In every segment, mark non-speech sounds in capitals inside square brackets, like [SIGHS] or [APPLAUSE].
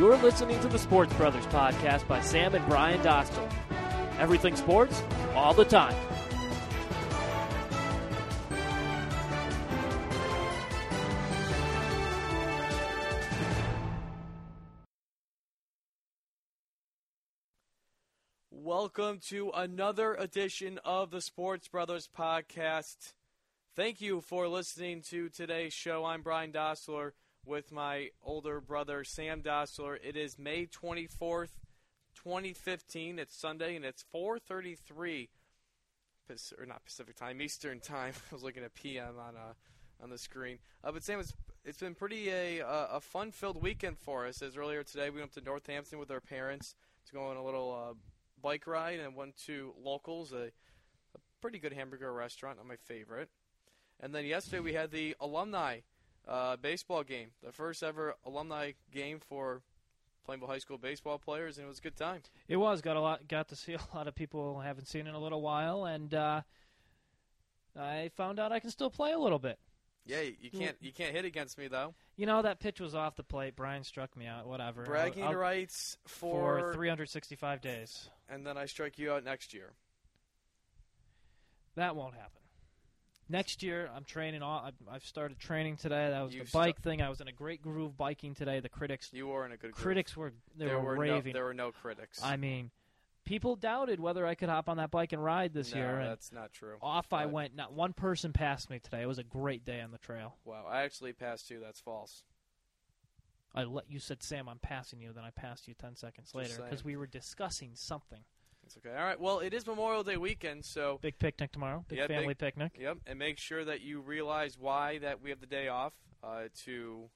You're listening to the Sports Brothers podcast by Sam and Brian Dostal. Everything sports, all the time. Welcome to another edition of the Sports Brothers podcast. Thank you for listening to today's show. I'm Brian Dostler with my older brother Sam Dostler. It is May 24th, 2015. It's Sunday and it's 4:33 or not Pacific time, Eastern time. [LAUGHS] I was looking at PM on uh, on the screen. Uh, but Sam, it's it's been pretty a a fun-filled weekend for us. As earlier today, we went to Northampton with our parents to go on a little uh, bike ride and went to Locals, a, a pretty good hamburger restaurant, not my favorite. And then yesterday we had the alumni uh, baseball game, the first ever alumni game for Plainville High School baseball players, and it was a good time. It was got a lot, got to see [LAUGHS] a lot of people I haven't seen in a little while, and uh, I found out I can still play a little bit. Yeah, you can't you can't hit against me though. You know that pitch was off the plate. Brian struck me out. Whatever. Bragging I'll, I'll, rights for, for 365 days, and then I strike you out next year. That won't happen. Next year, I'm training. All I've started training today. That was you the bike thing. I was in a great groove biking today. The critics. You were in a good. Critics groove. were they there were, were raving. No, there were no critics. I mean, people doubted whether I could hop on that bike and ride this no, year. that's not true. Off I went. Not one person passed me today. It was a great day on the trail. Wow, I actually passed you. That's false. I let you said Sam, I'm passing you. Then I passed you ten seconds Just later because we were discussing something. It's okay. All right. Well, it is Memorial Day weekend, so big picnic tomorrow. Big family big, picnic. Yep. And make sure that you realize why that we have the day off uh, to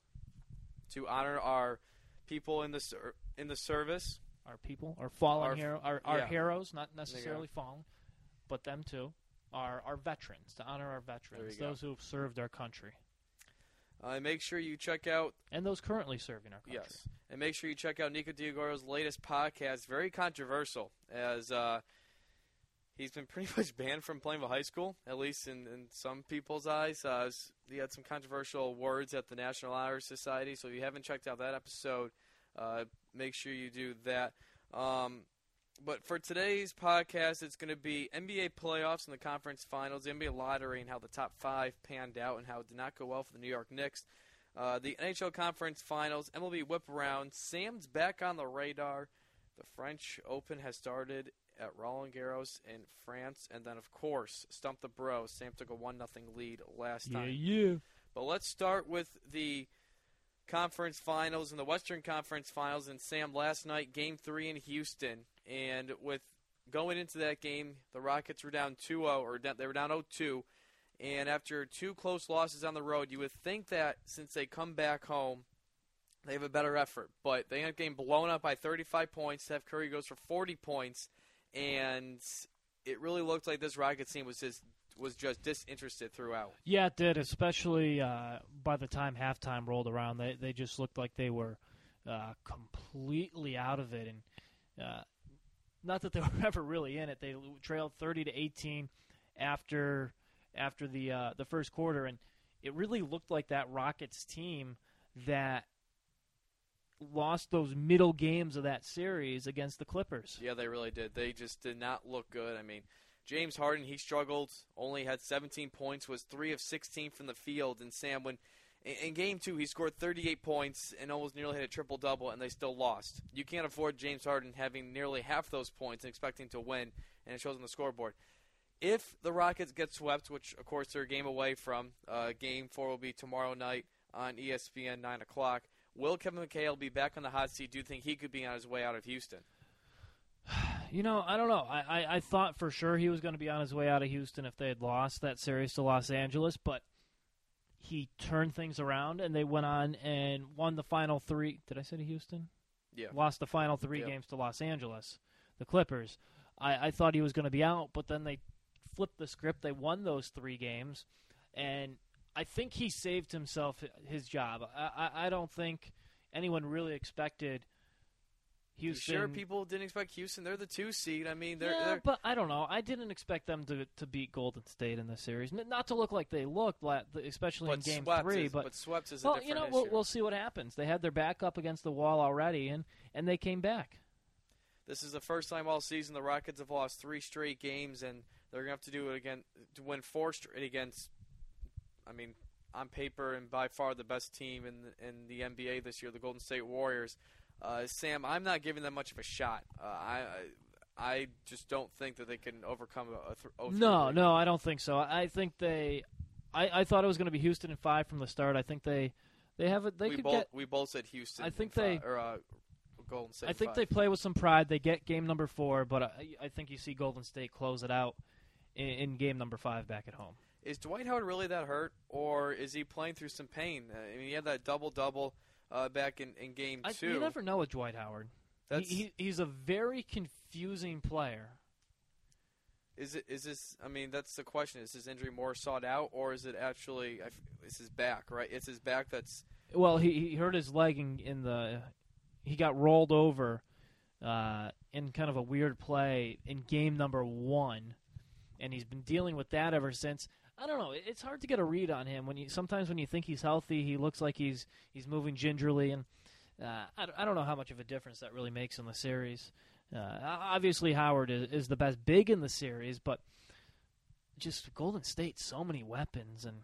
to honor our people in the ser- in the service. Our people, our fallen our, hero, our, our yeah. heroes, not necessarily fallen, but them too. Our our veterans to honor our veterans, those go. who have served our country. Uh, make sure you check out and those currently serving our country. Yes, and make sure you check out Nico Diagoro's latest podcast. Very controversial, as uh, he's been pretty [LAUGHS] much banned from Plainville High School, at least in, in some people's eyes. Uh, he had some controversial words at the National Honor Society. So if you haven't checked out that episode, uh, make sure you do that. Um, but for today's podcast, it's going to be NBA playoffs and the conference finals, the NBA lottery, and how the top five panned out and how it did not go well for the New York Knicks. Uh, the NHL conference finals, MLB whip around. Sam's back on the radar. The French Open has started at Roland Garros in France, and then of course, Stump the Bro. Sam took a one nothing lead last yeah, time. Yeah. But let's start with the conference finals and the Western Conference finals. And Sam, last night, Game Three in Houston. And with going into that game, the Rockets were down 2-0 or they were down 0-2. And after two close losses on the road, you would think that since they come back home, they have a better effort. But they end up getting blown up by 35 points. Steph Curry goes for 40 points, and it really looked like this Rockets team was just was just disinterested throughout. Yeah, it did. Especially uh, by the time halftime rolled around, they they just looked like they were uh, completely out of it. And uh, not that they were [LAUGHS] ever really in it. They trailed 30 to 18 after after the uh, the first quarter, and it really looked like that Rockets team that lost those middle games of that series against the Clippers. Yeah, they really did. They just did not look good. I mean, James Harden, he struggled, only had 17 points, was 3 of 16 from the field, and Sam when in game two, he scored 38 points and almost nearly hit a triple double, and they still lost. You can't afford James Harden having nearly half those points and expecting to win, and it shows on the scoreboard. If the Rockets get swept, which of course they're a game away from, uh, game four will be tomorrow night on ESPN, 9 o'clock. Will Kevin McHale be back on the hot seat? Do you think he could be on his way out of Houston? [SIGHS] You know, I don't know. I, I, I thought for sure he was going to be on his way out of Houston if they had lost that series to Los Angeles, but he turned things around and they went on and won the final three. Did I say to Houston? Yeah. Lost the final three yep. games to Los Angeles, the Clippers. I, I thought he was going to be out, but then they flipped the script. They won those three games, and I think he saved himself his job. I, I, I don't think anyone really expected You Houston. sure people didn't expect Houston? They're the two seed. I mean, they're, yeah, they're but I don't know. I didn't expect them to to beat Golden State in this series. Not to look like they looked, especially but in Game Three. is, but swept is a well, different you know, we'll, we'll see what happens. They had their back up against the wall already, and and they came back. This is the first time all season the Rockets have lost three straight games, and they're gonna have to do it again to win four straight against. I mean, on paper and by far the best team in the, in the NBA this year, the Golden State Warriors. Uh, Sam, I'm not giving them much of a shot. Uh, I, I just don't think that they can overcome a, th- 0-3 No, no, I don't think so. I think they. I, I thought it was going to be Houston in five from the start. I think they they have it. They we could both get. we both said Houston. I think they- fi- or uh, Golden State. I think five. they play with some pride. They get game number four, but I, I think you see Golden State close it out in, in game number five back at home. Is Dwight Howard really that hurt, or is he playing through some pain? Uh, I mean, he had that double double uh, back in, in game I, two. you never know with Dwight Howard. That's he, he's a very confusing player. is it is this? I mean, that's the question. Is his injury more sought out, or is it actually? It's his back, right? It's his back that's. Well, he, he hurt his leg in, in the. He got rolled over uh, in kind of a weird play in game number one, and he's been dealing with that ever since. I don't know. It's hard to get a read on him when you sometimes when you think he's healthy, he looks like he's he's moving gingerly, and uh, I, I don't know how much of a difference that really makes in the series. Uh, obviously, Howard is, is the best big in the series, but just Golden State, so many weapons, and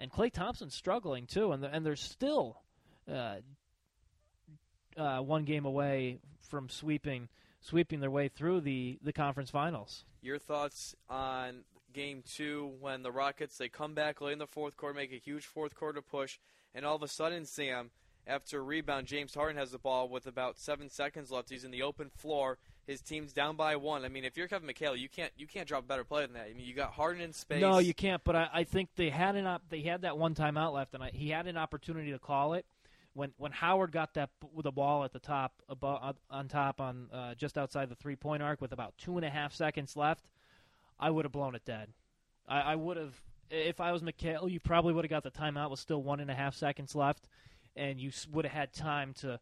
and Klay Thompson's struggling too, and they're, and they're still uh, uh, one game away from sweeping sweeping their way through the, the conference finals. Your thoughts on game two when the Rockets they come back late in the fourth quarter, make a huge fourth quarter push, and all of a sudden, Sam, after a rebound, James Harden has the ball with about seven seconds left. He's in the open floor. His team's down by one. I mean, if you're Kevin McHale, you can't you can't drop a better play than that. I mean, you got Harden in space. No, you can't. But I, I think they had an op- they had that one timeout left, and I, he had an opportunity to call it when when Howard got that with the ball at the top above, on top on uh, just outside the three point arc with about two and a half seconds left. I would have blown it dead. I, I would have if I was McHale. You probably would have got the timeout with still one and a half seconds left, and you would have had time to.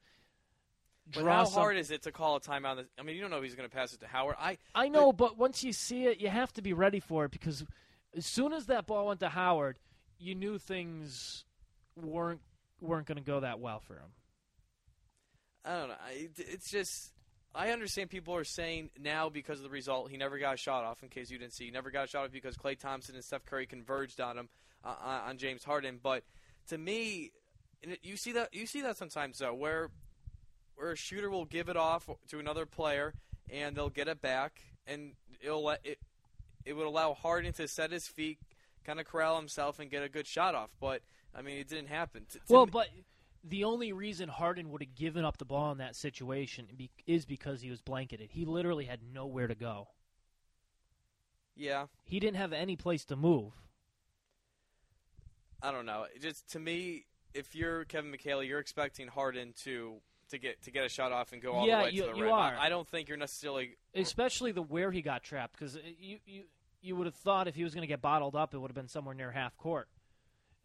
But how some- hard is it to call a timeout? I mean, you don't know if he's going to pass it to Howard. I I know, but once you see it, you have to be ready for it because as soon as that ball went to Howard, you knew things weren't weren't going to go that well for him. I don't know. It's just I understand people are saying now because of the result he never got a shot off. In case you didn't see, he never got a shot off because Klay Thompson and Steph Curry converged on him uh, on on James Harden. But to me, you see that you see that sometimes though, where where a shooter will give it off to another player and they'll get it back, and it'll let it it would allow Harden to set his feet, kind of corral himself, and get a good shot off. But I mean, it didn't happen. To- to Well, me- but the only reason Harden would have given up the ball in that situation is because he was blanketed. He literally had nowhere to go. yeah, He didn't have any place to move. I don't know. It just to me, if you're Kevin McHale, you're expecting Harden to to get to get a shot off and go all Yeah, the way you- to the you rim. are. I, I don't think you're necessarily. especially the where he got trapped because uh, you you you would have thought if he was going to get bottled up, it would have been somewhere near half court.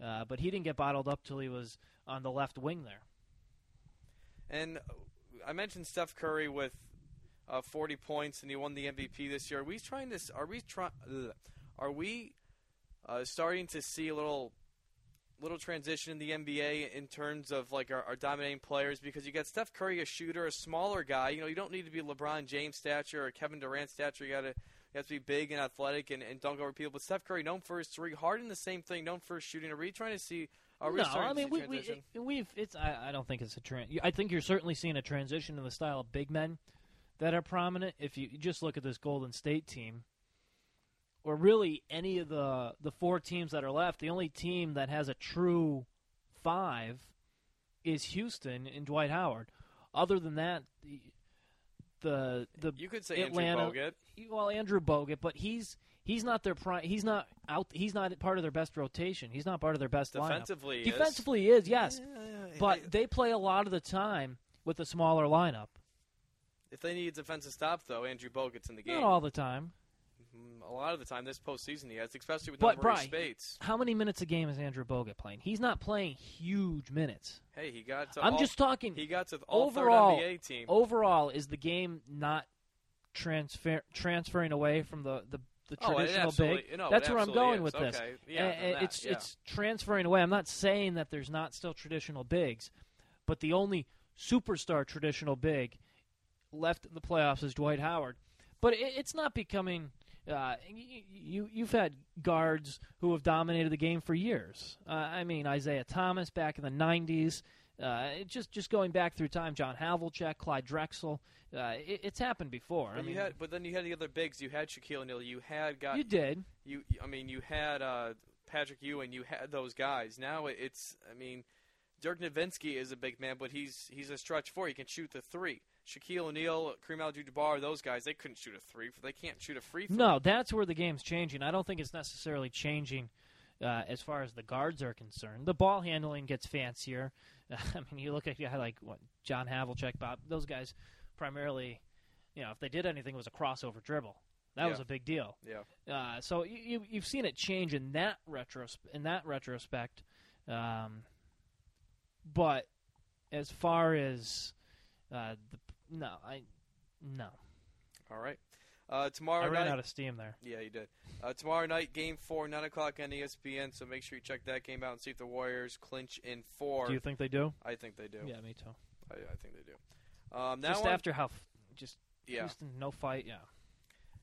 Uh, but he didn't get bottled up till he was on the left wing there. And I mentioned Steph Curry with uh, 40 points, and he won the MVP this year. Are we trying to? Are we trying? Are we uh, starting to see a little? Little transition in the NBA in terms of like our, our dominating players because you got Steph Curry, a shooter, a smaller guy. You know, you don't need to be LeBron James stature or Kevin Durant stature. You got to you have to be big and athletic and, and dunk over people. But Steph Curry, known for his three, Harden, the same thing, known for his shooting. Are we trying to see? Are we no, I mean we, we we've it's I, I don't think it's a trend. I think you're certainly seeing a transition in the style of big men that are prominent. If you just look at this Golden State team, or really any of the the four teams that are left, the only team that has a true five is Houston and Dwight Howard. Other than that, the the, the you could say Atlanta- Andrew Bogut. well Andrew Bogut, but he's he's not their prime. He's not out. He's not part of their best rotation. He's not part of their best lineup. Defensively, he is. Defensively, he is yes, Yeah, yeah, but yeah. they play a lot of the time with a smaller lineup. if they need defensive stop, though, Andrew Bogut's in the game. Not all the time. Mm, A lot of the time, this postseason, he has, especially with But, no Marreese Brian, Speights. How many minutes a game is Andrew Bogut playing? He's not playing huge minutes. Hey, he got to I'm all, just talking he got to overall. NBA team. Overall, is the game not transfer transferring away from the the, the Oh, traditional absolutely- big? no, That's where I'm going is. with this. Okay, yeah, and that, it's yeah. it's transferring away. I'm not saying that there's not still traditional bigs, but the only superstar traditional big left in the playoffs is Dwight Howard. But it, it's not becoming. Uh, you, you you've had guards who have dominated the game for years. Uh, I mean Isiah Thomas back in the '90s. Uh, just just going back through time, John Havlicek, Clyde Drexler. Uh, it, it's happened before. But I mean, had, but then you had the other bigs. You had Shaquille O'Neal. You had got you did. you. I mean, you had uh, Patrick Ewing. You had those guys. Now it's. I mean, Dirk Nowitzki is a big man, but he's he's a stretch four. He can shoot the three. Shaquille O'Neal, Kareem Abdul-Jabbar, those guys, they couldn't shoot a three. They can't shoot a free throw. No, that's where the game's changing. I don't think it's necessarily changing uh, as far as the guards are concerned. The ball handling gets fancier. [LAUGHS] I mean, you look at a guy like what, John Havlicek, Bob. Those guys primarily, you know, if they did anything, it was a crossover dribble. That was a big deal. Yeah. Uh, so you, you you've seen it change in that retros in that retrospect. Um, but as far as uh, the no, I no, All right. Uh, tomorrow I ran night. out of steam there. Yeah, you did. Uh, tomorrow night, game four, nine o'clock on ESPN. So make sure you check that game out and see if the Warriors clinch in four. Do you think they do? I think they do. Yeah, me too. I, I think they do. Um, now just on, after how f- just yeah. Houston no fight, yeah.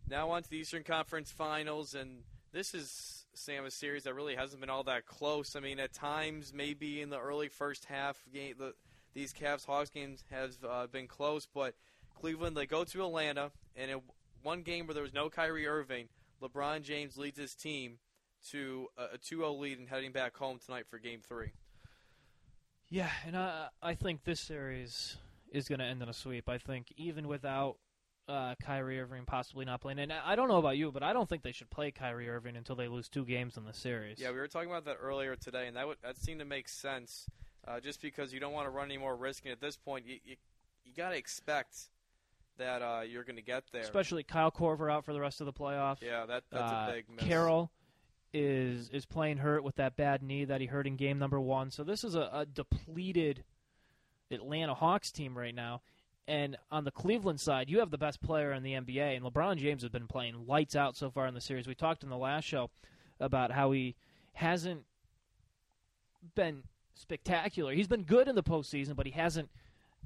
Now on to the Eastern Conference Finals, and this is Sam a series that really hasn't been all that close. I mean, at times, maybe in the early first half, game the, these Cavs Hawks games have uh, been close, but Cleveland they go to Atlanta, and in one game where there was no Kyrie Irving, LeBron James leads his team to a, a 2-0 lead and heading back home tonight for Game Three. Yeah, and I I think this series is going to end in a sweep. I think even without uh, Kyrie Irving possibly not playing, and I don't know about you, but I don't think they should play Kyrie Irving until they lose two games in the series. Yeah, we were talking about that earlier today, and that would, that seemed to make sense. Uh, just because you don't want to run any more risk, and at this point, you you, you got to expect that uh, you're going to get there. especially Kyle Korver out for the rest of the playoffs. yeah, that that's Uh, a big miss. Carroll is is playing hurt with that bad knee that he hurt in game number one. So this is a, a depleted Atlanta Hawks team right now. And on the Cleveland side, you have the best player in the NBA, and LeBron James has been playing lights out so far in the series. We talked in the last show about how he hasn't been spectacular. He's been good in the postseason, but he hasn't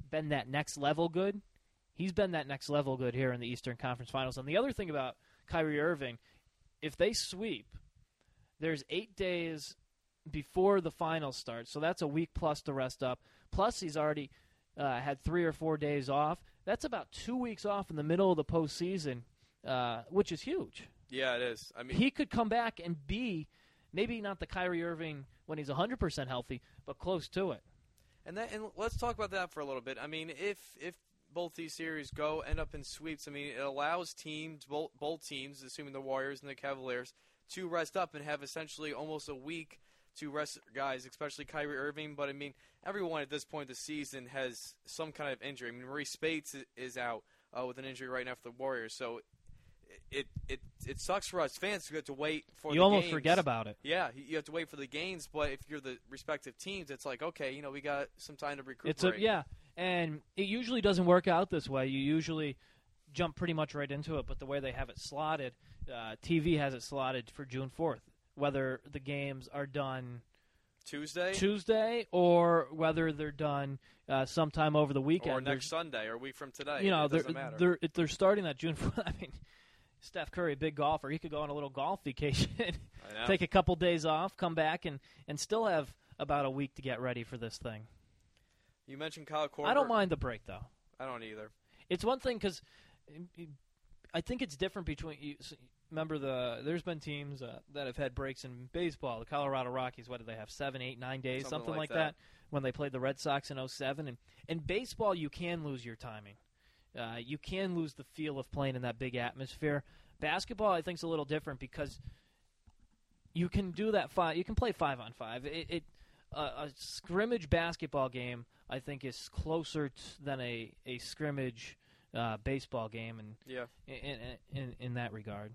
been that next level good. He's been that next level good here in the Eastern Conference Finals. And the other thing about Kyrie Irving, if they sweep, there's eight days before the finals start, so that's a week plus to rest up. Plus, he's already uh, had three or four days off. That's about two weeks off in the middle of the postseason, uh, which is huge. Yeah, it is. I mean, He could come back and be maybe not the Kyrie Irving when he's 100% healthy, but close to it. and that and let's talk about that for a little bit. I mean, if if both these series go end up in sweeps, I mean, it allows teams both both teams, assuming the Warriors and the Cavaliers, to rest up and have essentially almost a week to rest guys, especially Kyrie Irving. But I mean, everyone at this point of the season has some kind of injury. I mean, Marreese Speights is out uh, with an injury right now for the Warriors, so it it it sucks for us fans to have to wait for. You almost games. forget about it. Yeah, you have to wait for the games, but if you're the respective teams, it's like okay, you know, we got some time to recuperate. It's a yeah, and it usually doesn't work out this way. You usually jump pretty much right into it, but the way they have it slotted, uh, TV has it slotted for June fourth. Whether the games are done Tuesday Tuesday or whether they're done uh, sometime over the weekend, or There's- next Sunday or a week from today. you know, it they're matter. they're they're starting that June. 4th. [LAUGHS] I mean, Steph Curry, big golfer, he could go on a little golf vacation, [LAUGHS] take a couple days off, come back, and and still have about a week to get ready for this thing. you mentioned Kyle Korver. I don't mind the break though. I don't either. It's one thing because I think it's different between. You, remember the there's been teams uh, that have had breaks in baseball. The Colorado Rockies, what did they have? Seven, eight, nine days, Something something, like like that. When they played the Red Sox in 07. and in baseball, you can lose your timing. Uh, you can lose the feel of playing in that big atmosphere. Basketball, I think, is a little different because you can do that five. You can play five on five. It, it a a scrimmage basketball game, I think, is closer t- than a a scrimmage uh, baseball game, and Yeah. in, in in in that regard.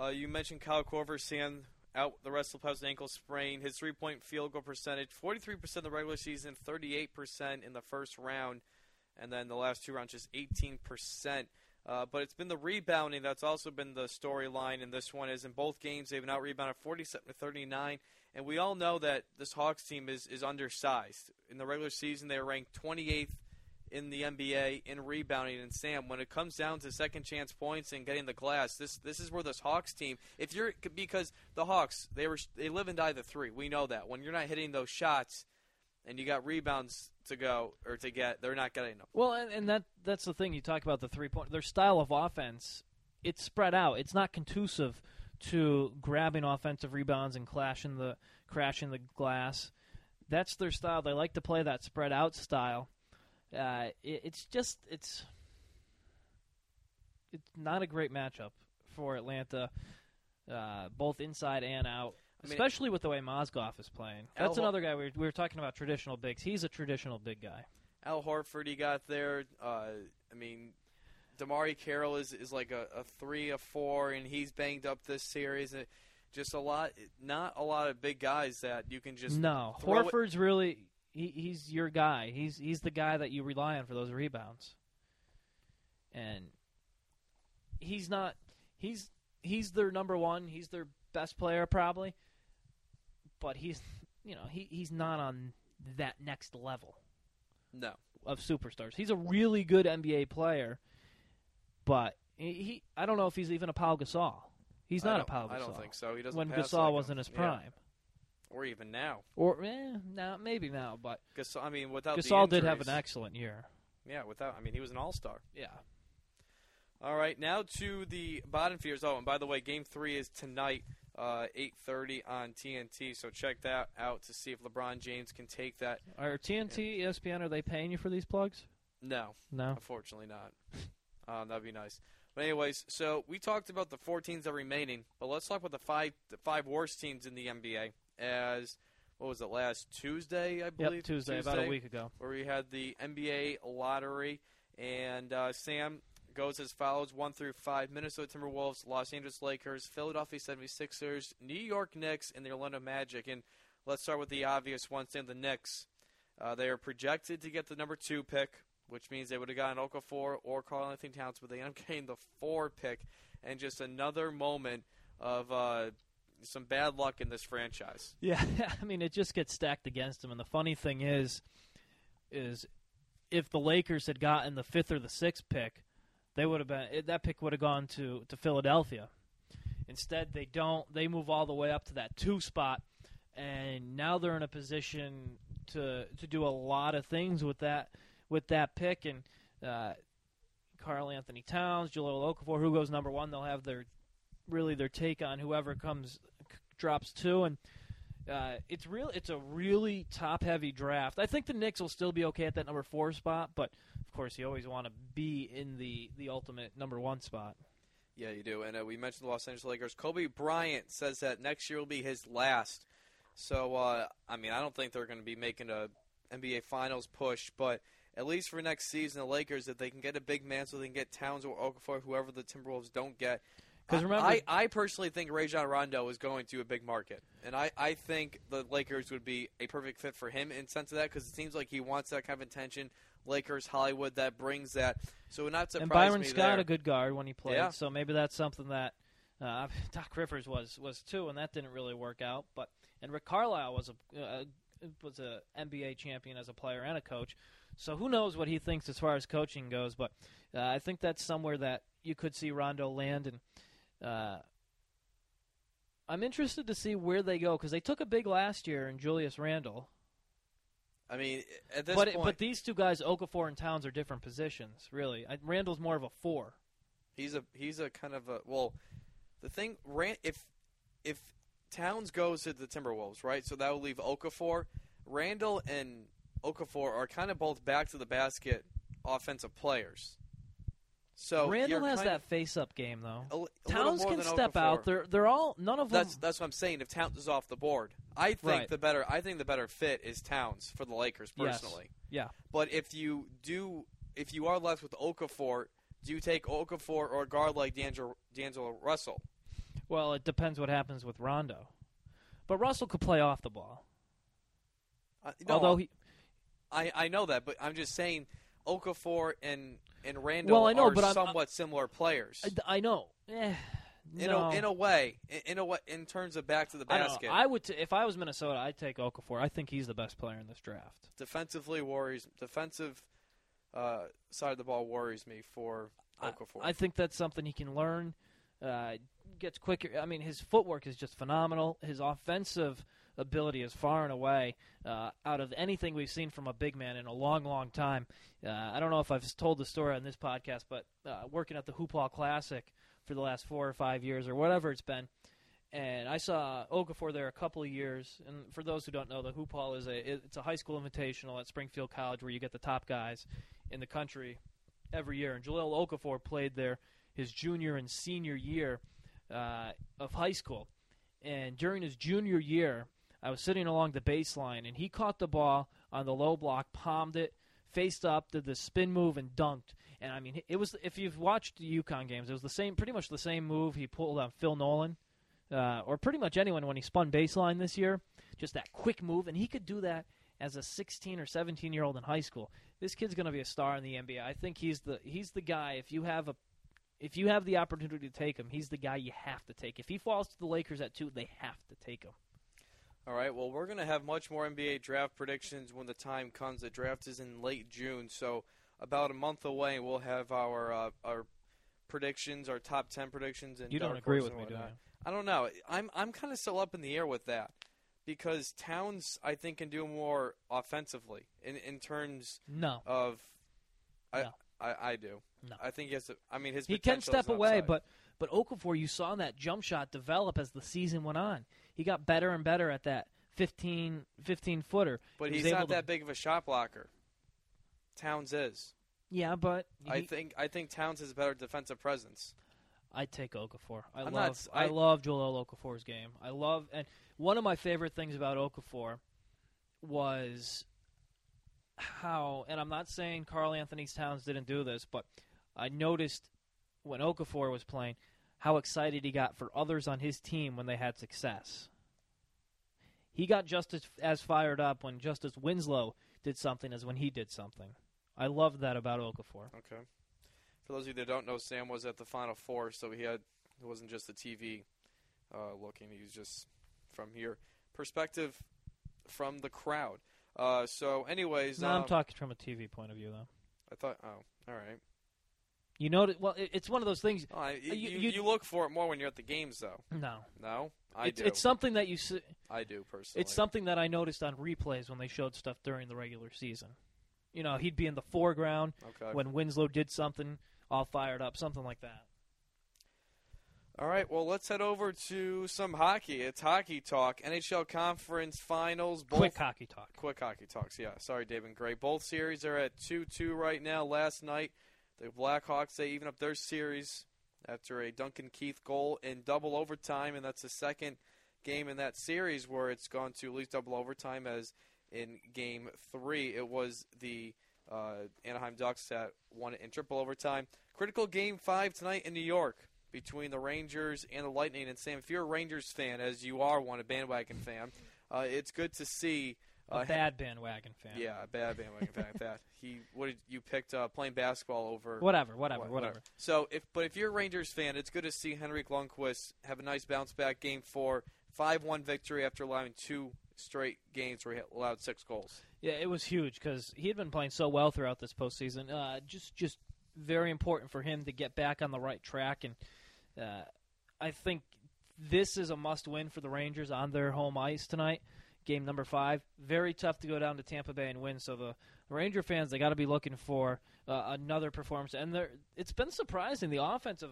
Uh, you mentioned Kyle Korver, Sam out the rest of the playoffs ankle sprain. His three-point field goal percentage, 43% in the regular season, 38% in the first round, and then the last two rounds just 18%. Uh, but it's been the rebounding that's also been the storyline in this one. Is in both games they've out rebounded 47 to 39, and we all know that this Hawks team is is undersized. In the regular season, they were ranked 28th in the NBA in rebounding. And Sam, when it comes down to second chance points and getting the glass, this this is where this Hawks team. If you're because the Hawks they were they live and die the three. We know that when you're not hitting those shots, and you got rebounds to go or to get, they're not getting them. Well, and, and that that's the thing you talk about the three point. Their style of offense, it's spread out. It's not conducive to grabbing offensive rebounds and clashing the crashing the glass. That's their style. They like to play that spread out style. Uh, it, it's just it's it's not a great matchup for Atlanta, uh, both inside and out. I mean, Especially with the way Mozgov is playing. That's Hor- another guy we were, we were talking about traditional bigs. He's a traditional big guy. Al Horford, he got there. Uh, I mean, DeMarre Carroll is is like a, a three, a four, and he's banged up this series. And just a lot, not a lot of big guys that you can just no, throw it- Horford's really he, he's your guy. He's he's the guy that you rely on for those rebounds. And he's not he's he's their number one. He's their best player probably. But he's you know he he's not on that next level no. of superstars. He's a really good NBA player, but he, he I don't know if he's even a Pau Gasol. He's not a don't- Gasol. I don't think so. He doesn't when pass Gasol like was him. in his Yeah. prime, or even now. or eh, now maybe now, but Gasol, I mean, without Gasol did have an excellent year. Yeah, without. I mean, he was an All Star. Yeah. All right, now to the bottom feeders. Oh, and by the way, Game Three is tonight, uh, eight thirty on TNT. So check that out to see if LeBron James can take that. Are TNT, ESPN, are they paying you for these plugs? No, No. unfortunately not. um, [LAUGHS] that'd be nice. But anyways, so we talked about the four teams that are remaining, but let's talk about the five the five worst teams in the NBA. As what was it last Tuesday? I believe Yep, Tuesday, about a week ago. where we had the NBA lottery, and uh, Sam goes as follows: one through five: Minnesota Timberwolves, Los Angeles Lakers, Philadelphia 76ers, New York Knicks, and the Orlando Magic. And let's start with the obvious one: Sam, the Knicks. Uh, they are projected to get the number two pick, which means they would have gotten Okafor or Karl-Anthony Towns, but they end up [LAUGHS] getting the four pick, and just another moment of uh, some bad luck in this franchise. [LAUGHS] Yeah, [LAUGHS] I mean it just gets stacked against them. And the funny thing is, is if the Lakers had gotten the fifth or the sixth pick, they would have been it- that pick would have gone to to Philadelphia. Instead, they don't. They move all the way up to that two spot, and now they're in a position to to do a lot of things with that with that pick. And uh, Karl-Anthony Towns, Jahlil Okafor, who goes number one, they'll have their really their take on whoever comes drops two and. Uh, it's real. It's a really top-heavy draft. I think the Knicks will still be okay at that number four spot, but course, you always want to be in the the ultimate number one spot. Yeah, you do. And uh, we mentioned the Los Angeles Lakers. Kobe Bryant says that next year will be his last. So, uh, I mean, I don't think they're going to be making a NBA Finals push, but at least for next season, the Lakers, if they can get a big man, so they can get Towns or Okafor, whoever the Timberwolves don't get. Because remember- I, I personally think Rajon Rondo is going to a big market, and I, I think the Lakers would be a perfect fit for him in sense of that because it seems like he wants that kind of attention. Lakers, Hollywood, that brings that. So it would not surprise and Byron me Scott, there. a good guard when he played, Yeah. so maybe that's something that uh, [LAUGHS] Doc Rivers was was too, and that didn't really work out. But and Rick Carlisle was a uh, was a NBA champion as a player and a coach, so who knows what he thinks as far as coaching goes. But uh, I think that's somewhere that you could see Rondo land, and uh, I'm interested to see where they go because they took a big last year in Julius Randle. I mean, at this but point, but these two guys, Okafor and Towns, are different positions. Really, I, Randle's more of a four. He's a he's a kind of a well, the thing Ran, if if Towns goes to the Timberwolves, right? So that would leave Okafor, Randle, and Okafor are kind of both back to the basket offensive players. So Randle has that face-up game though. a, a Towns can step Okafor. out. They're they're all none of them. That's that's what I'm saying. If Towns is off the board, I think Right. the better I think the better fit is Towns for the Lakers Yes. personally. yeah. But if you do, if you are left with Okafor, do you take Okafor or a guard like D'Angelo, D'Angelo Russell? Well, it depends what happens with Rondo. But Russell could play off the ball. Uh, no, Although he, I I know that, but I'm just saying Okafor and and Randle Well, I know, are but I'm- somewhat similar players. I, I know. Eh, in no. a in a way, in, in a way, in terms of back to the I basket. I would t- if I was Minnesota, I'd take Okafor. I think he's the best player in this draft. defensively worries defensive uh, side of the ball worries me for I- Okafor. I think that's something he can learn. Uh, gets quicker. I mean, his footwork is just phenomenal. His offensive ability is far and away uh, out of anything we've seen from a big man in a long, long time. Uh, I don't know if I've told the story on this podcast, but uh, working at the Hoophall Classic for the last four or five years or whatever it's been, and I saw Okafor there a couple of years. And for those who don't know, the Hoop Hall is a it's a high school invitational at Springfield College where you get the top guys in the country every year. And Jahlil Okafor played there his junior and senior year uh, of high school. And during his junior year, I was sitting along the baseline, and he caught the ball on the low block, palmed it, faced up, did the spin move, and dunked. And I mean, it was if you've watched the UConn games, it was the same, pretty much the same move he pulled on Phil Nolan, uh, or pretty much anyone when he spun baseline this year. Just that quick move, and he could do that as a 16 or 17 year old in high school. This kid's going to be a star in the NBA. I think he's the he's the guy. If you have a if you have the opportunity to take him, he's the guy you have to take. If he falls to the Lakers at two, they have to take him. All right. Well, we're going to have much more NBA draft predictions when the time comes. The draft is in late June, so about a month away, we'll have our uh, our predictions, our top ten predictions. And You don't agree with me, do you? I don't know. I'm I'm kind of still up in the air with that because Towns, I think, can do more offensively in in terms No, of. I No. I, I do. No. I think he has. To, I mean, his he can step away, but but Okafor, you saw that jump shot develop as the season went on. He got better and better at that 15, 15 footer. but he he's not to- that big of a shot blocker. Towns is. Yeah, but I think I think Towns has a better defensive presence. I'd take Okafor. I I'm love not I, I- love Joel Okafor's game. I love and one of my favorite things about Okafor was how and I'm not saying Karl-Anthony Towns didn't do this, but I noticed when Okafor was playing how excited he got for others on his team when they had success. He got just as, as fired up when Justice Winslow did something as when he did something. I love that about Okafor. Okay. For those of you that don't know, Sam was at the Final Four, so he had it wasn't just the TV uh, looking; he was just from here perspective from the crowd. Uh, so, anyways, No, um, I'm talking from a TV point of view, though. I thought, oh, all right. You know, well, it- it's one of those things. Oh, you, you- you, you- you look for it more when you're at the games, though. No, No, I it's, do. it's something that you. See, I do personally. it's something that I noticed on replays when they showed stuff during the regular season. You know, he'd be in the foreground Okay. when Winslow did something, all fired up, something like that. All right, well, let's head over to some hockey. It's hockey talk. NHL Conference Finals. Both Quick hockey talk. Quick hockey talks, yeah. Sorry, David Gray. Both series are at 2 2 right now. Last night, the Blackhawks, they even up their series after a Duncan Keith goal in double overtime, and that's the second game in that series where it's gone to at least double overtime, as in game three, it was the uh, Anaheim Ducks that won it in triple overtime. Critical game five tonight in New York between the Rangers and the Lightning. And Sam, if you're a Rangers fan, as you are one, a bandwagon fan, uh, it's good to see. A Uh, bad bandwagon fan. yeah, a bad bandwagon fan. Like that he, what did you picked uh, playing basketball over? Whatever, whatever, what- whatever. So, if but if you're a Rangers fan, it's good to see Henrik Lundqvist have a nice bounce back game for five one victory after allowing two straight games where he allowed six goals. Yeah, it was huge because he had been playing so well throughout this postseason. Uh, just, just very important for him to get back on the right track, and uh, I think this is a must-win for the Rangers on their home ice tonight. Game number five. Very tough to go down to Tampa Bay and win. So the Ranger fans they got to be looking for uh, another performance, and it's been surprising. The offensive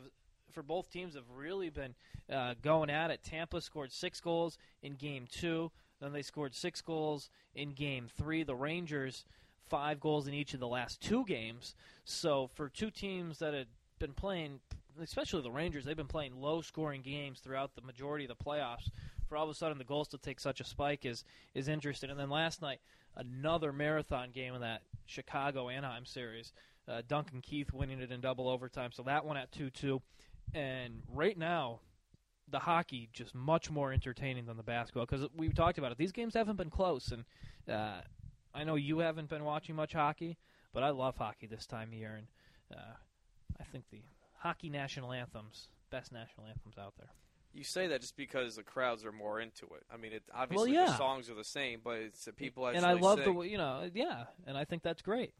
for both teams have really been uh, going at it. Tampa scored six goals in game two. Then they scored six goals in game three. The Rangers, five goals in each of the last two games. So for two teams that had been playing, especially the Rangers, they've been playing low scoring games throughout the majority of the playoffs. For all of a sudden the goals to take such a spike is is interesting. And then last night, another marathon game in that Chicago Anaheim series. Uh, Duncan Keith winning it in double overtime. So that one at 2 2. And right now, the hockey just much more entertaining than the basketball because we've talked about it. These games haven't been close, and uh, I know you haven't been watching much hockey, but I love hockey this time of year, and uh, I think the hockey national anthems, best national anthems out there. You say that just because the crowds are more into it. I mean, it, obviously well, yeah. the songs are the same, but it's the people actually. And I love sing. the you know yeah, and I think that's great.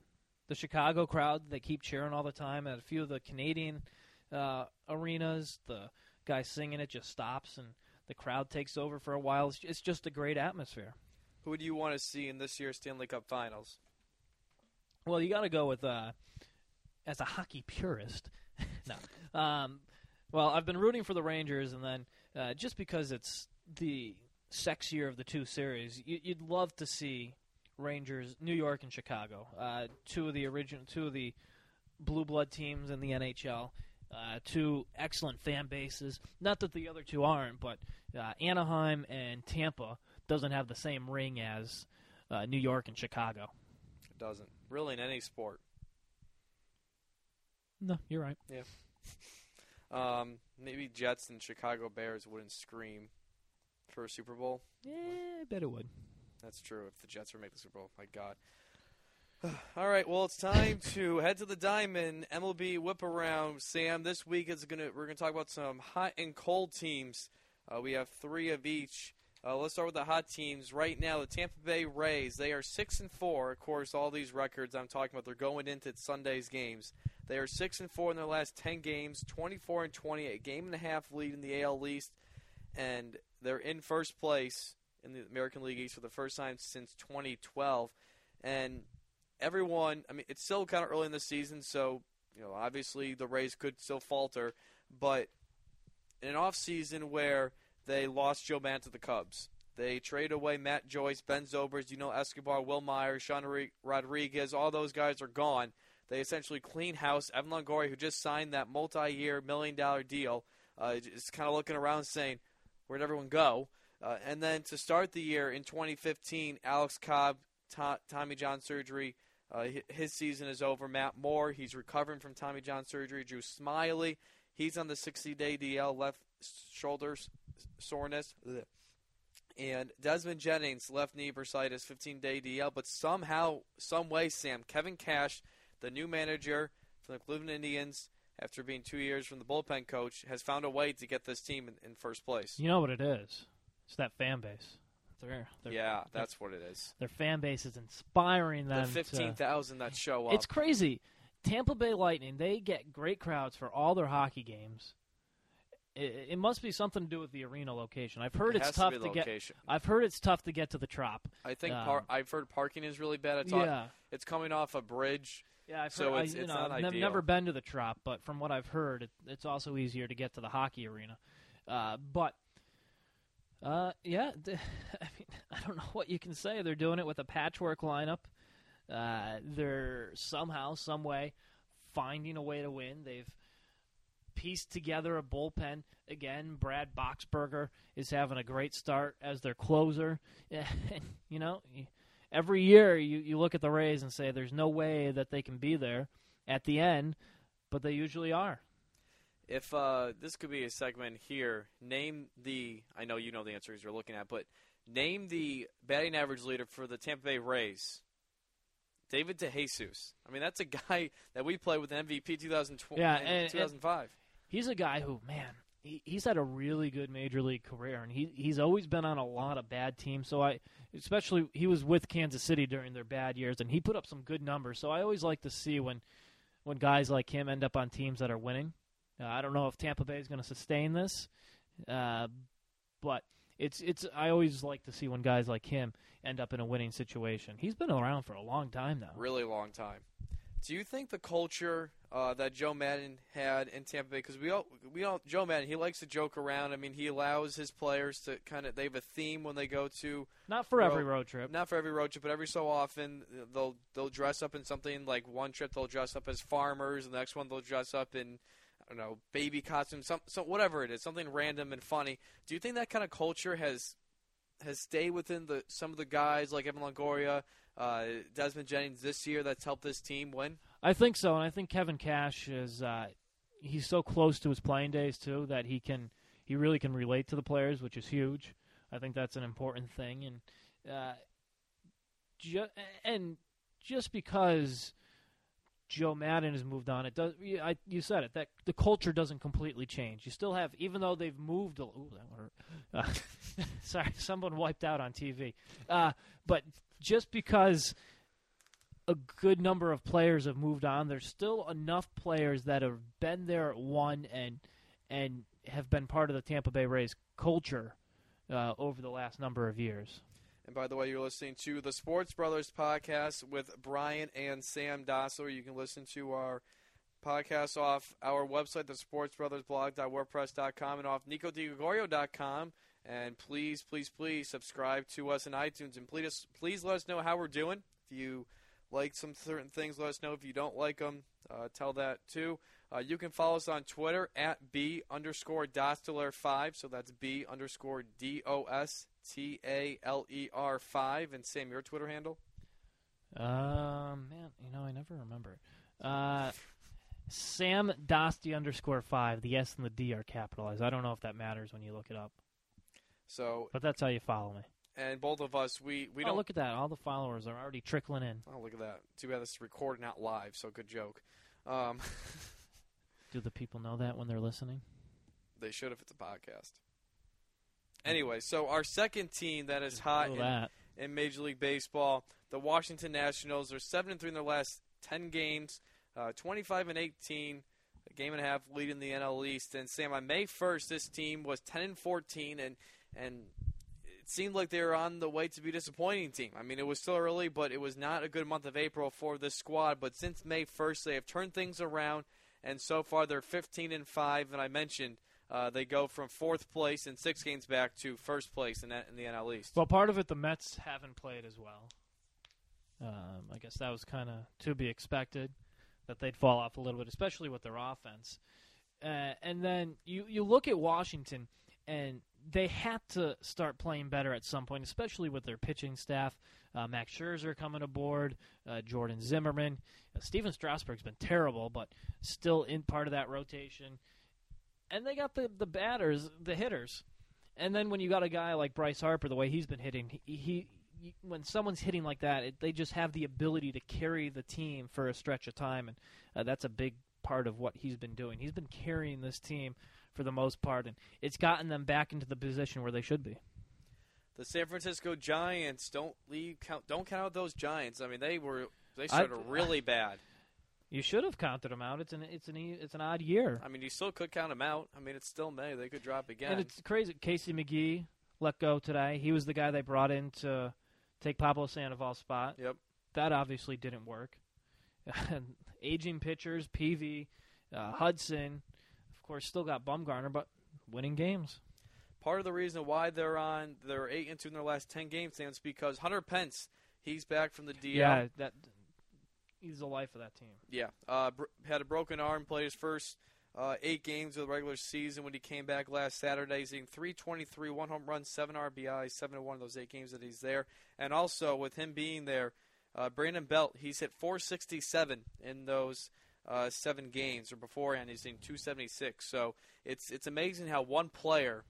The Chicago crowd they keep cheering all the time. At a few of the Canadian uh, arenas, the guy singing it just stops and the crowd takes over for a while. It's, it's just a great atmosphere. Who do you want to see in this year's Stanley Cup Finals? Well, you got to go with uh, as a hockey purist. [LAUGHS] no, um, well, I've been rooting for the Rangers, and then uh, just because it's the sexier of the two series, you, would love to see Rangers, New York, and Chicago, uh, two of the original, two of the blue blood teams in the NHL. Uh, two excellent fan bases. Not that the other two aren't, but uh, Anaheim and Tampa doesn't have the same ring as uh, New York and Chicago. It doesn't really in any sport. No, you're right. Yeah. Um, maybe Jets and Chicago Bears wouldn't scream for a Super Bowl. Yeah, I bet it would. That's true. If the Jets were make the Super Bowl, my God. [SIGHS] All right, well, it's time to head to the Diamond MLB Whip Around. Sam, this week is gonna we're gonna talk about some hot and cold teams. Uh, we have three of each. Uh, let's start with the hot teams. Right now, the Tampa Bay Rays. They are six and four. Of course, all these records I'm talking about, they're going into Sunday's games. They are six and four in their last ten games, 24 and 20, a game and a half lead in the AL East, and they're in first place in the American League East for the first time since 2012. And everyone, I mean, it's still kind of early in the season, so you know, obviously the Rays could still falter, but in an off season where they lost Joe Maddon to the Cubs, they trade away Matt Joyce, Ben Zobrist, you know, Escobar, Wil Myers, Sean Rodriguez, all those guys are gone. They essentially clean house. Evan Longoria, who just signed that multi-year, million-dollar deal, uh, is kind of looking around saying, "Where'd everyone go?" Uh, and then to start the year in 2015, Alex Cobb, to- Tommy John surgery, uh, his season is over. Matt Moore, he's recovering from Tommy John surgery. Drew Smyly, he's on the 60-day DL, left shoulder soreness. And Desmond Jennings, left knee bursitis, 15-day DL. But somehow, some way, Sam, Kevin Cash, the new manager for the Cleveland Indians, after being two years from the bullpen coach, has found a way to get this team in, in first place. You know what it is? It's that fan base. They're, they're, yeah, that's what it is. Their fan base is inspiring them. The fifteen thousand that show up. It's crazy. Tampa Bay Lightning they get great crowds for all their hockey games. It, it must be something to do with the arena location. I've heard it it's tough to, to get. I've heard it's tough to get to the Trop. I think um, par- I've heard parking is really bad. It's yeah. it's coming off a bridge. Yeah, I've so heard, it's, I, you it's know, I've ideal. never been to the Trop, but from what I've heard, it, it's also easier to get to the hockey arena. Uh, but uh, yeah, [LAUGHS] I mean, I don't know what you can say. They're doing it with a patchwork lineup. Uh, they're somehow, some way, finding a way to win. They've pieced together a bullpen. Again, Brad Boxberger is having a great start as their closer. [LAUGHS] you know, every year you, you look at the Rays and say there's no way that they can be there at the end, but they usually are if uh, this could be a segment here, name the. I know you know the answers you're looking at, but name the batting average leader for the Tampa Bay Rays. David DeJesus. I mean, that's a guy that we played with MVP 2012, yeah, and, 2005. And he's a guy who, man, he, he's had a really good major league career, and he he's always been on a lot of bad teams. So I, especially, he was with Kansas City during their bad years, and he put up some good numbers. So I always like to see when when guys like him end up on teams that are winning. Uh, I don't know if Tampa Bay is going to sustain this, uh, but it's it's. I always like to see when guys like him end up in a winning situation. He's been around for a long time now. Really long time. Do you think the culture uh, that Joe Maddon had in Tampa Bay? Because we all we all Joe Maddon, he likes to joke around. I mean, he allows his players to kind of they have a theme when they go to not for road, every road trip, not for every road trip, but every so often they'll they'll dress up in something. Like one trip they'll dress up as farmers, and the next one they'll dress up in I don't know, baby costumes, some, some whatever it is, something random and funny. Do you think that kind of culture has has stayed within the some of the guys like Evan Longoria, uh, Desmond Jennings this year that's helped this team win? I think so, and I think Kevin Cash is uh, he's so close to his playing days too that he can he really can relate to the players, which is huge. I think that's an important thing, and uh, ju- and just because Joe Maddon has moved on, it does. you- I, you said it that the culture doesn't completely change. You still have, even though they've moved. A, ooh, that hurt. Uh, [LAUGHS] sorry, someone wiped out on TV. Uh, but just because a good number of players have moved on, there's still enough players that have been there at one and and have been part of the Tampa Bay Rays culture uh, over the last number of years. And by the way, you're listening to the Sports Brothers podcast with Brian and Sam Dossler. You can listen to our podcast off our website, the sportsbrothersblog.wordpress.com, and off nicodigorio.com. And please, please, please subscribe to us in iTunes. And please, please let us know how we're doing. If you like some certain things, let us know. If you don't like them, uh, tell that too. Uh, you can follow us on Twitter at B underscore Dostaler5. So that's B underscore D O S T A L E R 5. And Sam, your Twitter handle? Um, man, you know, I never remember. Uh, Sam Dosty underscore five. The S and the D are capitalized. I don't know if that matters when you look it up, So, but that's how you follow me. and both of us, we, we oh, don't. look at that! All the followers are already trickling in. Oh, look at that. Too bad this is recorded, not live, so good joke. Um, [LAUGHS] Do the people know that when they're listening? they should if it's a podcast. Anyway, so our second team that is hot in, in Major League Baseball, the Washington Nationals. They're seven and three in their last ten games, uh, twenty-five and eighteen, a game and a half leading the NL East. And Sam, on May first, this team was ten and fourteen, and and it seemed like they were on the way to be a disappointing team. I mean, it was still early, but it was not a good month of April for this squad. But since May first, they have turned things around, and so far they're fifteen and five. And I mentioned. Uh, they go from fourth place and six games back to first place in, in the NL East. Well, part of it, the Mets haven't played as well. Um, I guess that was kind of to be expected that they'd fall off a little bit, especially with their offense. Uh, and then you you look at Washington, and they had to start playing better at some point, especially with their pitching staff. Uh, Max Scherzer coming aboard, uh, Jordan Zimmermann, uh, Stephen Strasburg's been terrible, but still in part of that rotation. And they got the the batters, the hitters. And then when you got a guy like Bryce Harper, the way he's been hitting, he, he when someone's hitting like that, it, they just have the ability to carry the team for a stretch of time, and uh, that's a big part of what he's been doing. He's been carrying this team for the most part, and it's gotten them back into the position where they should be. The San Francisco Giants don't leave count don't count out those Giants. I mean they were they started I- really bad. You should have counted them out. It's an it's an it's an odd year, I mean you still could count them out. I mean it's still May. They could drop again. and it's crazy. Casey McGehee let go today. He was the guy they brought in to take Pablo Sandoval's spot. Yep. That obviously didn't work. [LAUGHS] Aging pitchers, Peavy, uh, Hudson, course, still got Bumgarner, but winning games. Part of the reason why they're on they're eight and two in their last ten games stands because Hunter Pence he's back from the DL. Yeah, that he's the life of that team. Yeah, uh, had a broken arm. Played his first uh, eight games of the regular season when he came back last Saturday. He's hitting 323, one home run, seven RBIs, seven to one of those eight games that he's there. And also with him being there, uh, Brandon Belt he's hit 467 in those uh, seven games, or beforehand he's in 276. So it's it's amazing how one player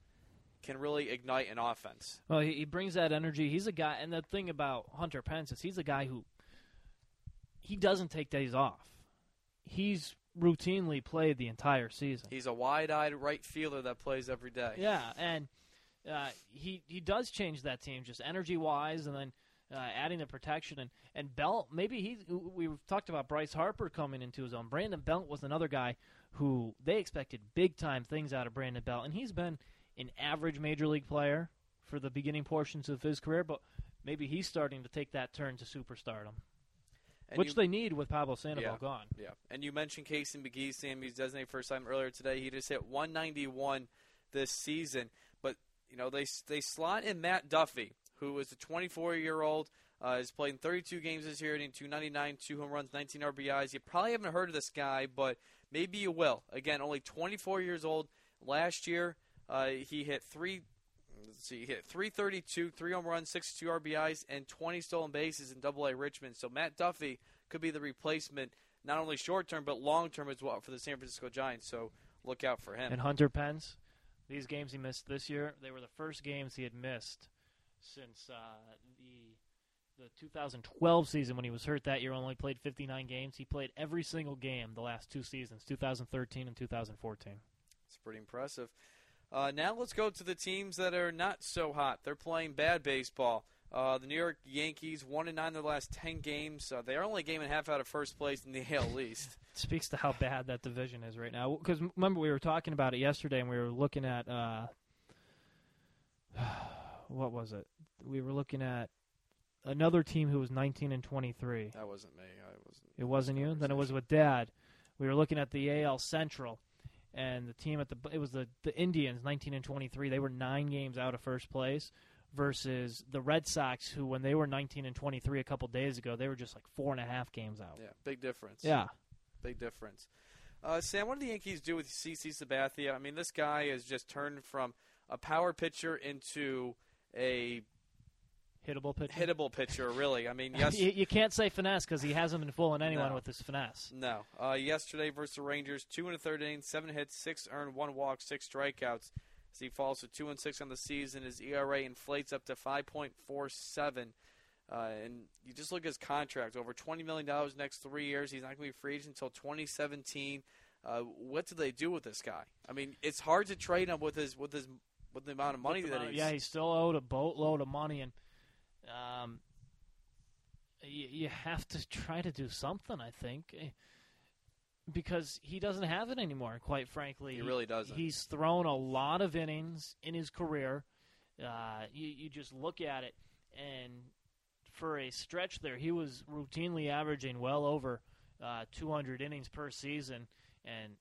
can really ignite an offense. Well, he, he brings that energy. He's a guy, and the thing about Hunter Pence is he's a guy who he doesn't take days off. He's routinely played the entire season. He's a wide-eyed right fielder that plays every day. Yeah, and uh, he he does change that team just energy wise, and then uh, adding the protection and and Belt. Maybe he we've talked about Bryce Harper coming into his own. Brandon Belt was another guy who they expected big time things out of Brandon Belt, and he's been an average major league player for the beginning portions of his career, but maybe he's starting to take that turn to superstardom, And which you- they need with Pablo Sandoval Yeah. gone. Yeah, and you mentioned Casey McGehee, Sam. He's designated first time earlier today. He just hit 191 this season. But you know they they slot in Matt Duffy, who is a 24 year old. Uh, has played in 32 games this year, hitting 299, two home runs, 19 RBIs. You probably haven't heard of this guy, but maybe you will. Again, only 24 years old. Last year, uh, he hit three. Let's see, he hit 332, three home runs, 62 RBIs, and 20 stolen bases in Double A Richmond. So Matt Duffy could be the replacement, not only short term but long term as well for the San Francisco Giants. So look out for him. And Hunter Pence, These games he missed this year, they were the first games he had missed since uh, the the 2012 season when he was hurt that year. Only played 59 games. He played every single game the last two seasons, 2013 and 2014. It's pretty impressive. Uh, now let's go to the teams that are not so hot. They're playing bad baseball. Uh, the New York Yankees one and nine their last ten games. Uh, they are only a game and a half out of first place in the [LAUGHS] AL East. speaks to how bad that division is right now. Because remember we were talking about it yesterday, and we were looking at uh, [SIGHS] what was it? We were looking at another team who was 19 and 23. That wasn't me. I wasn't. It wasn't you. Then it was with Dad. We were looking at the AL Central, and the team at the it was the the Indians, 19 and 23. They were nine games out of first place versus the Red Sox, who when they were 19 and 23 a couple days ago, they were just like four and a half games out. Yeah, big difference. Yeah, big difference. Uh, Sam, what do the Yankees do with CC Sabathia? I mean, this guy has just turned from a power pitcher into a hittable pitcher. Hittable pitcher, really. I mean, [LAUGHS] yes. you, you, can't say finesse because he hasn't been fooling anyone no. with his finesse. No. Uh, yesterday versus the Rangers, two and a third inning, seven hits, six earned, one walk, six strikeouts. As he falls to two and six on the season, his ERA inflates up to 5.47. Uh, and you just look at his contract over $20 million next three years. He's not going to be free agent until 2017. Uh, what do they do with this guy? I mean, it's hard to trade him with his with his with the amount of money that he's. Yeah, he's still owed a boatload of money, and um, you, you have to try to do something. I think eh, because he doesn't have it anymore. Quite frankly, he really doesn't. He's thrown a lot of innings in his career. Uh, you, you just look at it, and for a stretch there, he was routinely averaging well over uh, 200 innings per season, and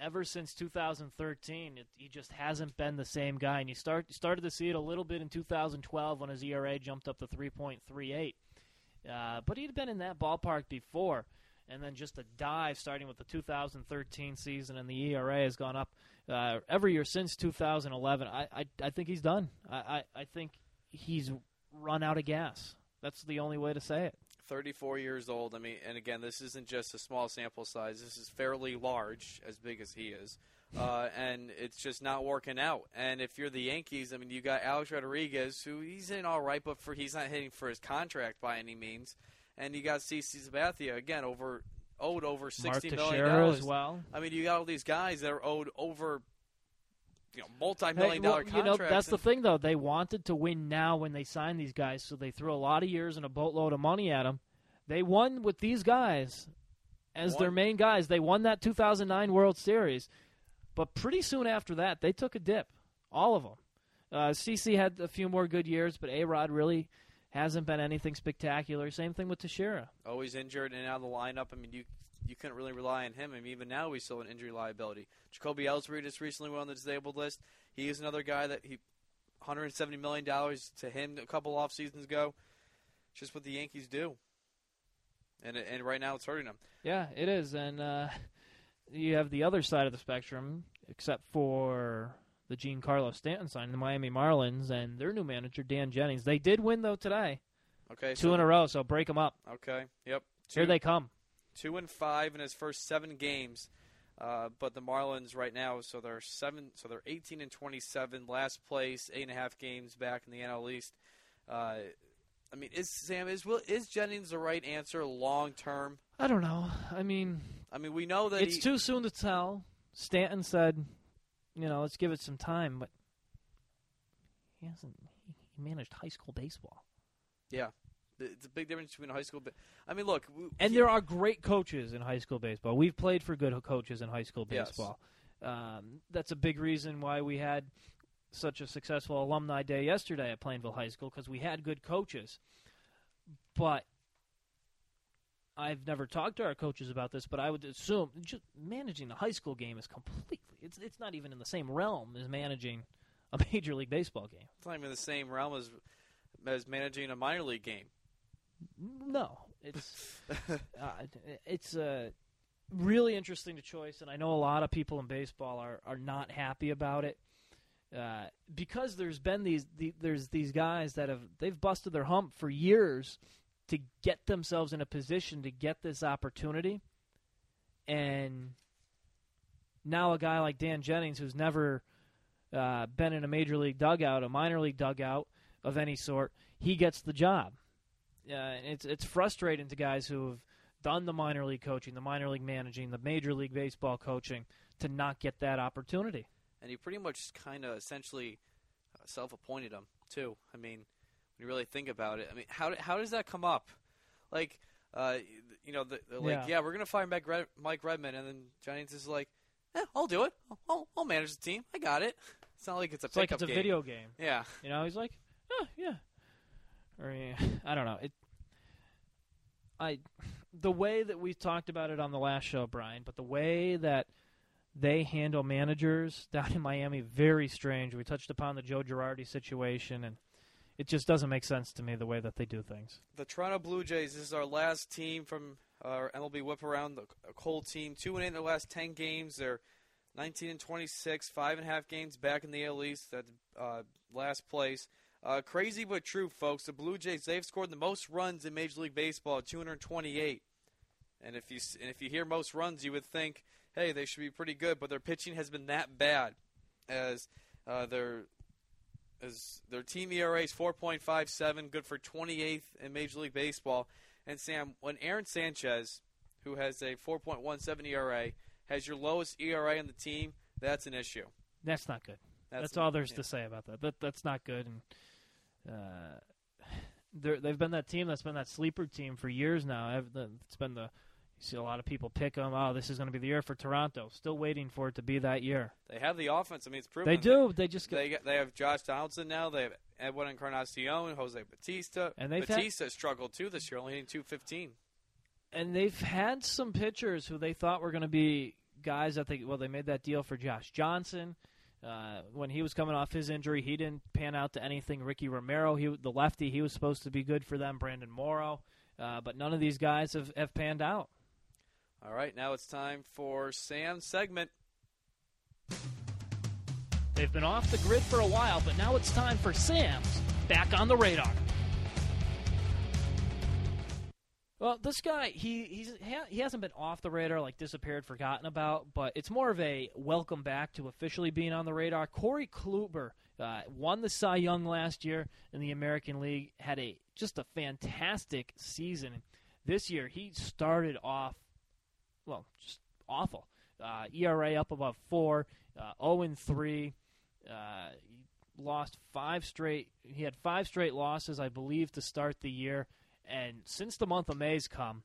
ever since 2013, it, he just hasn't been the same guy. And you start you started to see it a little bit in 2012 when his ERA jumped up to 3.38. Uh, but he'd been in that ballpark before, and then just a dive starting with the 2013 season, and the ERA has gone up uh, every year since 2011. I, I I think he's done. I, I I think he's run out of gas. That's the only way to say it. 34 years old. I mean, and again, this isn't just a small sample size. This is fairly large, as big as he is. Uh, and it's just not working out. And if you're the Yankees, I mean, you got Alex Rodriguez, who he's in all right, but for he's not hitting for his contract by any means. And you got CC Sabathia again over owed over sixty Mark million dollars as well. I mean, you got all these guys that are owed over you know, multi-million hey, well, dollar you know, that's the thing, though. They wanted to win now when they signed these guys, so they threw a lot of years and a boatload of money at them. They won with these guys as Won. their main guys. They won that 2009 World Series, but pretty soon after that, they took a dip. All of them. Uh, CC had a few more good years, but A Rod really hasn't been anything spectacular. Same thing with Teixeira. always injured and out of the lineup. I mean, you you couldn't really rely on him. I mean, even now he's still an injury liability. Jacoby Ellsbury just recently went on the disabled list. He is another guy that he 170 million dollars to him a couple off seasons ago. Just what the Yankees do, and and right now it's hurting them. Yeah, it is, and uh, you have the other side of the spectrum, except for the Giancarlo Stanton sign, the Miami Marlins, and their new manager Dan Jennings. They did win though today, Okay, two so, in a row. So break them up. Okay, yep. Two, Here they come. Two and five in his first seven games. Uh, but the Marlins right now, so they're seven, so they're 18 and 27, last place, eight and a half games back in the NL East. Uh, I mean, is Sam is will is Jennings the right answer long term? I don't know. I mean, I mean, we know that it's he, too soon to tell. Stanton said, you know, let's give it some time, but he hasn't. He managed high school baseball, yeah. It's a big difference between high school. But I mean, look, we- and he- there are great coaches in high school baseball. We've played for good coaches in high school Yes. baseball. Um, that's a big reason why we had such a successful alumni day yesterday at Plainville High School because we had good coaches. But I've never talked to our coaches about this, but I would assume just managing the high school game is completely it's it's not even in the same realm as managing a [LAUGHS] major league baseball game. it's not even the same realm as as managing a minor league game. No, it's [LAUGHS] uh, it's uh, really interesting to choice, and I know a lot of people in baseball are, are not happy about it. Uh, because there's been these the, there's these guys that have they've busted their hump for years to get themselves in a position to get this opportunity, and now a guy like Dan Jennings, who's never uh, been in a major league dugout, a minor league dugout of any sort, he gets the job. Uh, it's it's frustrating to guys who have done the minor league coaching, the minor league managing, the major league baseball coaching to not get that opportunity. And he pretty much kind of essentially uh, self-appointed him too. I mean, when you really think about it, I mean, how how does that come up? Like, uh, you know, the, like, Yeah. yeah. we're gonna fire Mike, Red, Mike Redmond, and then Giants is like, eh, I'll do it. I'll, I'll, I'll manage the team. I got it. It's not like it's a It's like it's a game. video game. Yeah, You know, he's like, oh, yeah. Or [LAUGHS] I don't know. It. I, the way that we talked about it on the last show, Brian, but the way that they handle managers [LAUGHS] down in Miami, very strange. We touched upon the Joe Girardi situation, and it just doesn't make sense to me the way that they do things. the Toronto Blue Jays. This is our last team from our MLB whip around. The a cold team, two and eight in their last ten games. They're 19 and 26, five and a half games back in the AL East at uh, last place. Uh, crazy but true, folks. The Blue Jays they've scored the most runs in Major League Baseball, 228. And if you and if you hear most runs, you would think, hey, they should be pretty good. But their pitching has been that bad, as uh, their as their team ERA is 4.57, good for 28th in Major League Baseball. And Sam, when Aaron Sanchez, who has a 4.17 ERA, has your lowest ERA on the team, that's an issue. That's not good. That's, That's, all there's yeah. to say about that. That that's not good. And Uh, [SIGHS] they've been that team that's been that sleeper team for years now. It's been the you see a lot of people pick them. Oh, this is going to be the year for Toronto. Still waiting for it to be that year. They have the offense. I mean, it's proven. They do. They just get, They they have Josh Donaldson now. They have Edwin Encarnacion, Jose Bautista. And had- Bautista struggled too this year, only hitting 215. and they've had some pitchers who they thought were going to be guys that they well they made that deal for Josh Johnson. Uh, when he was coming off his injury, he didn't pan out to anything. Ricky Romero, he the lefty, he was supposed to be good for them. Brandon Morrow, uh, but none of these guys have, have panned out. All right, now it's time for Sam's segment. They've been off the grid for a while, but now it's time for Sam's back on the radar. Well, this guy, he he's he hasn't been off the radar, like disappeared, forgotten about, but it's more of a welcome back to officially being on the radar. Corey Kluber uh, won the Cy Young last year in the American League, had a just a fantastic season. This year, he started off well, just awful. Uh, ERA up above four, uh, 0 and three. Uh, lost five straight. He had five straight losses, I believe, to start the year. And since the month of May's come,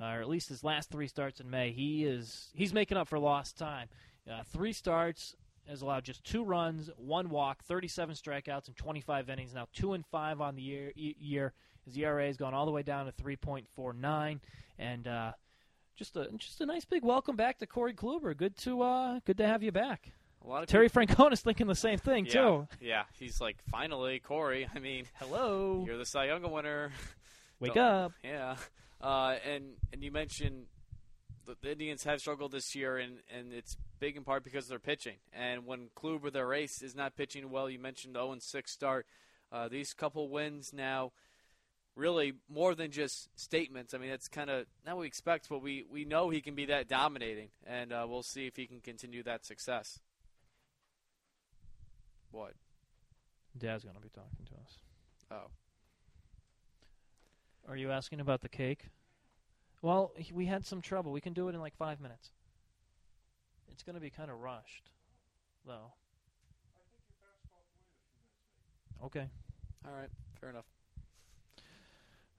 uh, or at least his last three starts in May, he is he's making up for lost time. Uh, three starts has allowed just two runs, one walk, 37 strikeouts, and 25 innings. Now two and five on the year. year. His ERA has gone all the way down to 3.49, and uh, just a just a nice big welcome back to Corey Kluber. Good to uh, good to have you back. A lot of Terry Francona's thinking the same thing people, too. yeah, yeah. He's like, finally, Corey. I mean, Hello, you're the Cy Young winner. [LAUGHS] wake up. Yeah, uh, and and you mentioned the, the Indians have struggled this year, and, and it's big in part because of their pitching. And when Kluber, their ace, is not pitching well, you mentioned the 0 6 start. Uh, these couple wins now, really more than just statements. I mean, it's kind of not what we expect, but we, we know he can be that dominating, and uh, we'll see if he can continue that success. What? Dad's gonna be talking to us. Oh. Are you asking about the cake? Well, he- we had some trouble. We can do it in like five minutes. It's going to be kind of rushed, though. Okay. All right, fair enough.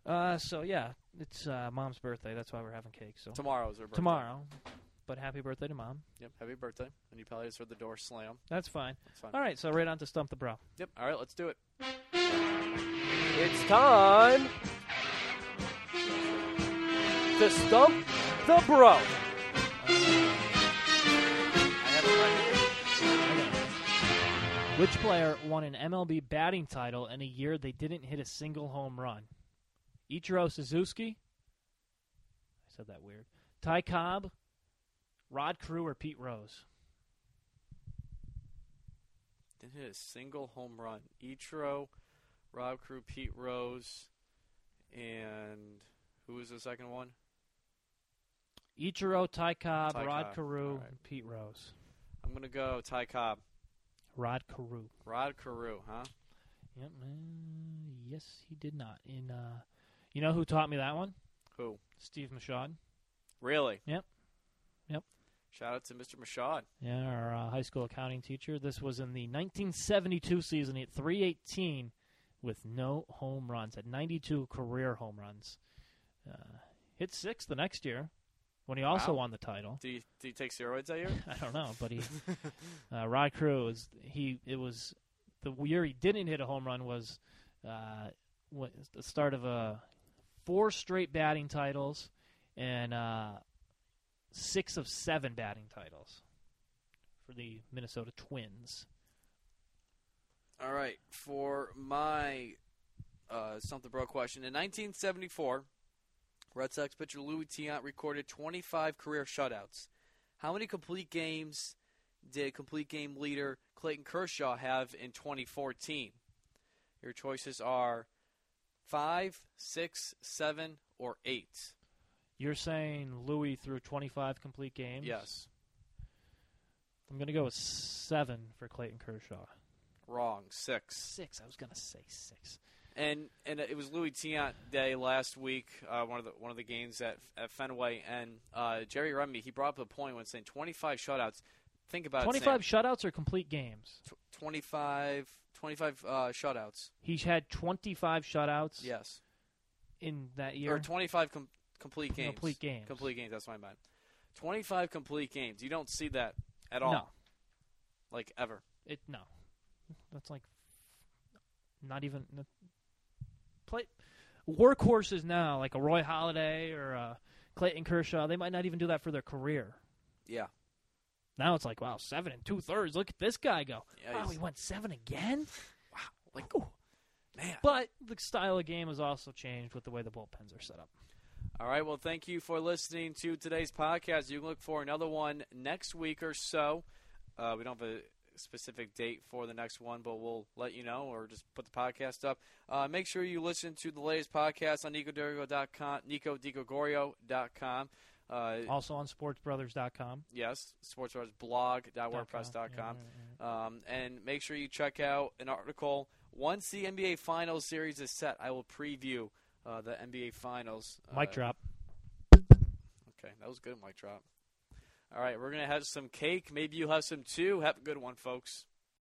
Uh, so yeah, it's uh, mom's birthday. That's why we're having cake. So Tomorrow's her birthday. tomorrow, but happy birthday to mom. Yep, happy birthday. And you probably just heard the door slam. That's fine. That's fine. All right, so right on to stump the bro. Yep, all right, let's do it. It's time to stump the bro. Which player won an MLB batting title in a year they didn't hit a single home run? Ichiro Suzuki. I said that weird. Ty Cobb, Rod Carew, or Pete Rose? Didn't hit a single home run. Ichiro, Rod Carew, Pete Rose, and who was the second one? Ichiro, Ty Cobb, Ty Rod Cobb. Carew, right. Pete Rose. I'm gonna go Ty Cobb. Rod Carew. Rod Carew, huh? Yep. Uh, yes, he did not. In uh, you know who taught me that one? Who? Steve Machad. Really? Yep. Yep. Shout out to Mr. Machad. Yeah, our uh, high school accounting teacher. This was in the 1972 season. He hit 318 with no home runs. At 92 career home runs. Uh, hit six the next year when he also Wow. won the title. Do you, do you take steroids that year? [LAUGHS] I don't know, but he [LAUGHS] uh, Rod Carew was he. It was the year he didn't hit a home run was uh, the start of a four straight batting titles and uh, six of seven batting titles for the Minnesota Twins. All right, for my uh, something bro question. In 1974, Red Sox pitcher Luis Tiant recorded 25 career shutouts. How many complete games did complete game leader Clayton Kershaw have in 2014? Your choices are five, six, seven, or eight. You're saying Luis threw 25 complete games? Yes, I'm going to go with seven for Clayton Kershaw. wrong. Six. Six. I was going to say six. And and it was Luis Tiant Day last week, uh, one of the one of the games at at Fenway, and uh, Jerry Remy he brought up a point when saying 25 shutouts. Think about 25 it, Sam. shutouts or complete games? Tw- 25, 25 uh, shutouts. He's had 25 shutouts Yes, in that year. or 25 com- complete games. Complete games. Complete games. That's I meant. 25 complete games. You don't see that at all. No, Like ever. it no. That's like not even play workhorses now, like a Roy Halladay or a Clayton Kershaw. They might not even do that for their career. Yeah. Now it's like, wow, seven and two thirds. Look at this guy go. Yeah, wow, he went seven again. Wow, Like man. But the style of game has also changed with the way the bullpens are set up. All right. Well, thank you for listening to today's podcast. You can look for another one next week or so. Uh, we don't have a specific date for the next one, but we'll let you know or just put the podcast up. Uh, make sure you listen to the latest podcast on NicoDigorio.com, NicoDigogorio.com. Uh, Also on sportsbrothers.com. yes, sportsbrothersblog.wordpress.com. Um, and make sure you check out an article. Once the NBA Finals series is set, I will preview uh, the NBA Finals. Mic Uh, drop. Okay, that was good mic drop. All right, we're gonna have some cake. Maybe you have some too. Have a good one, folks.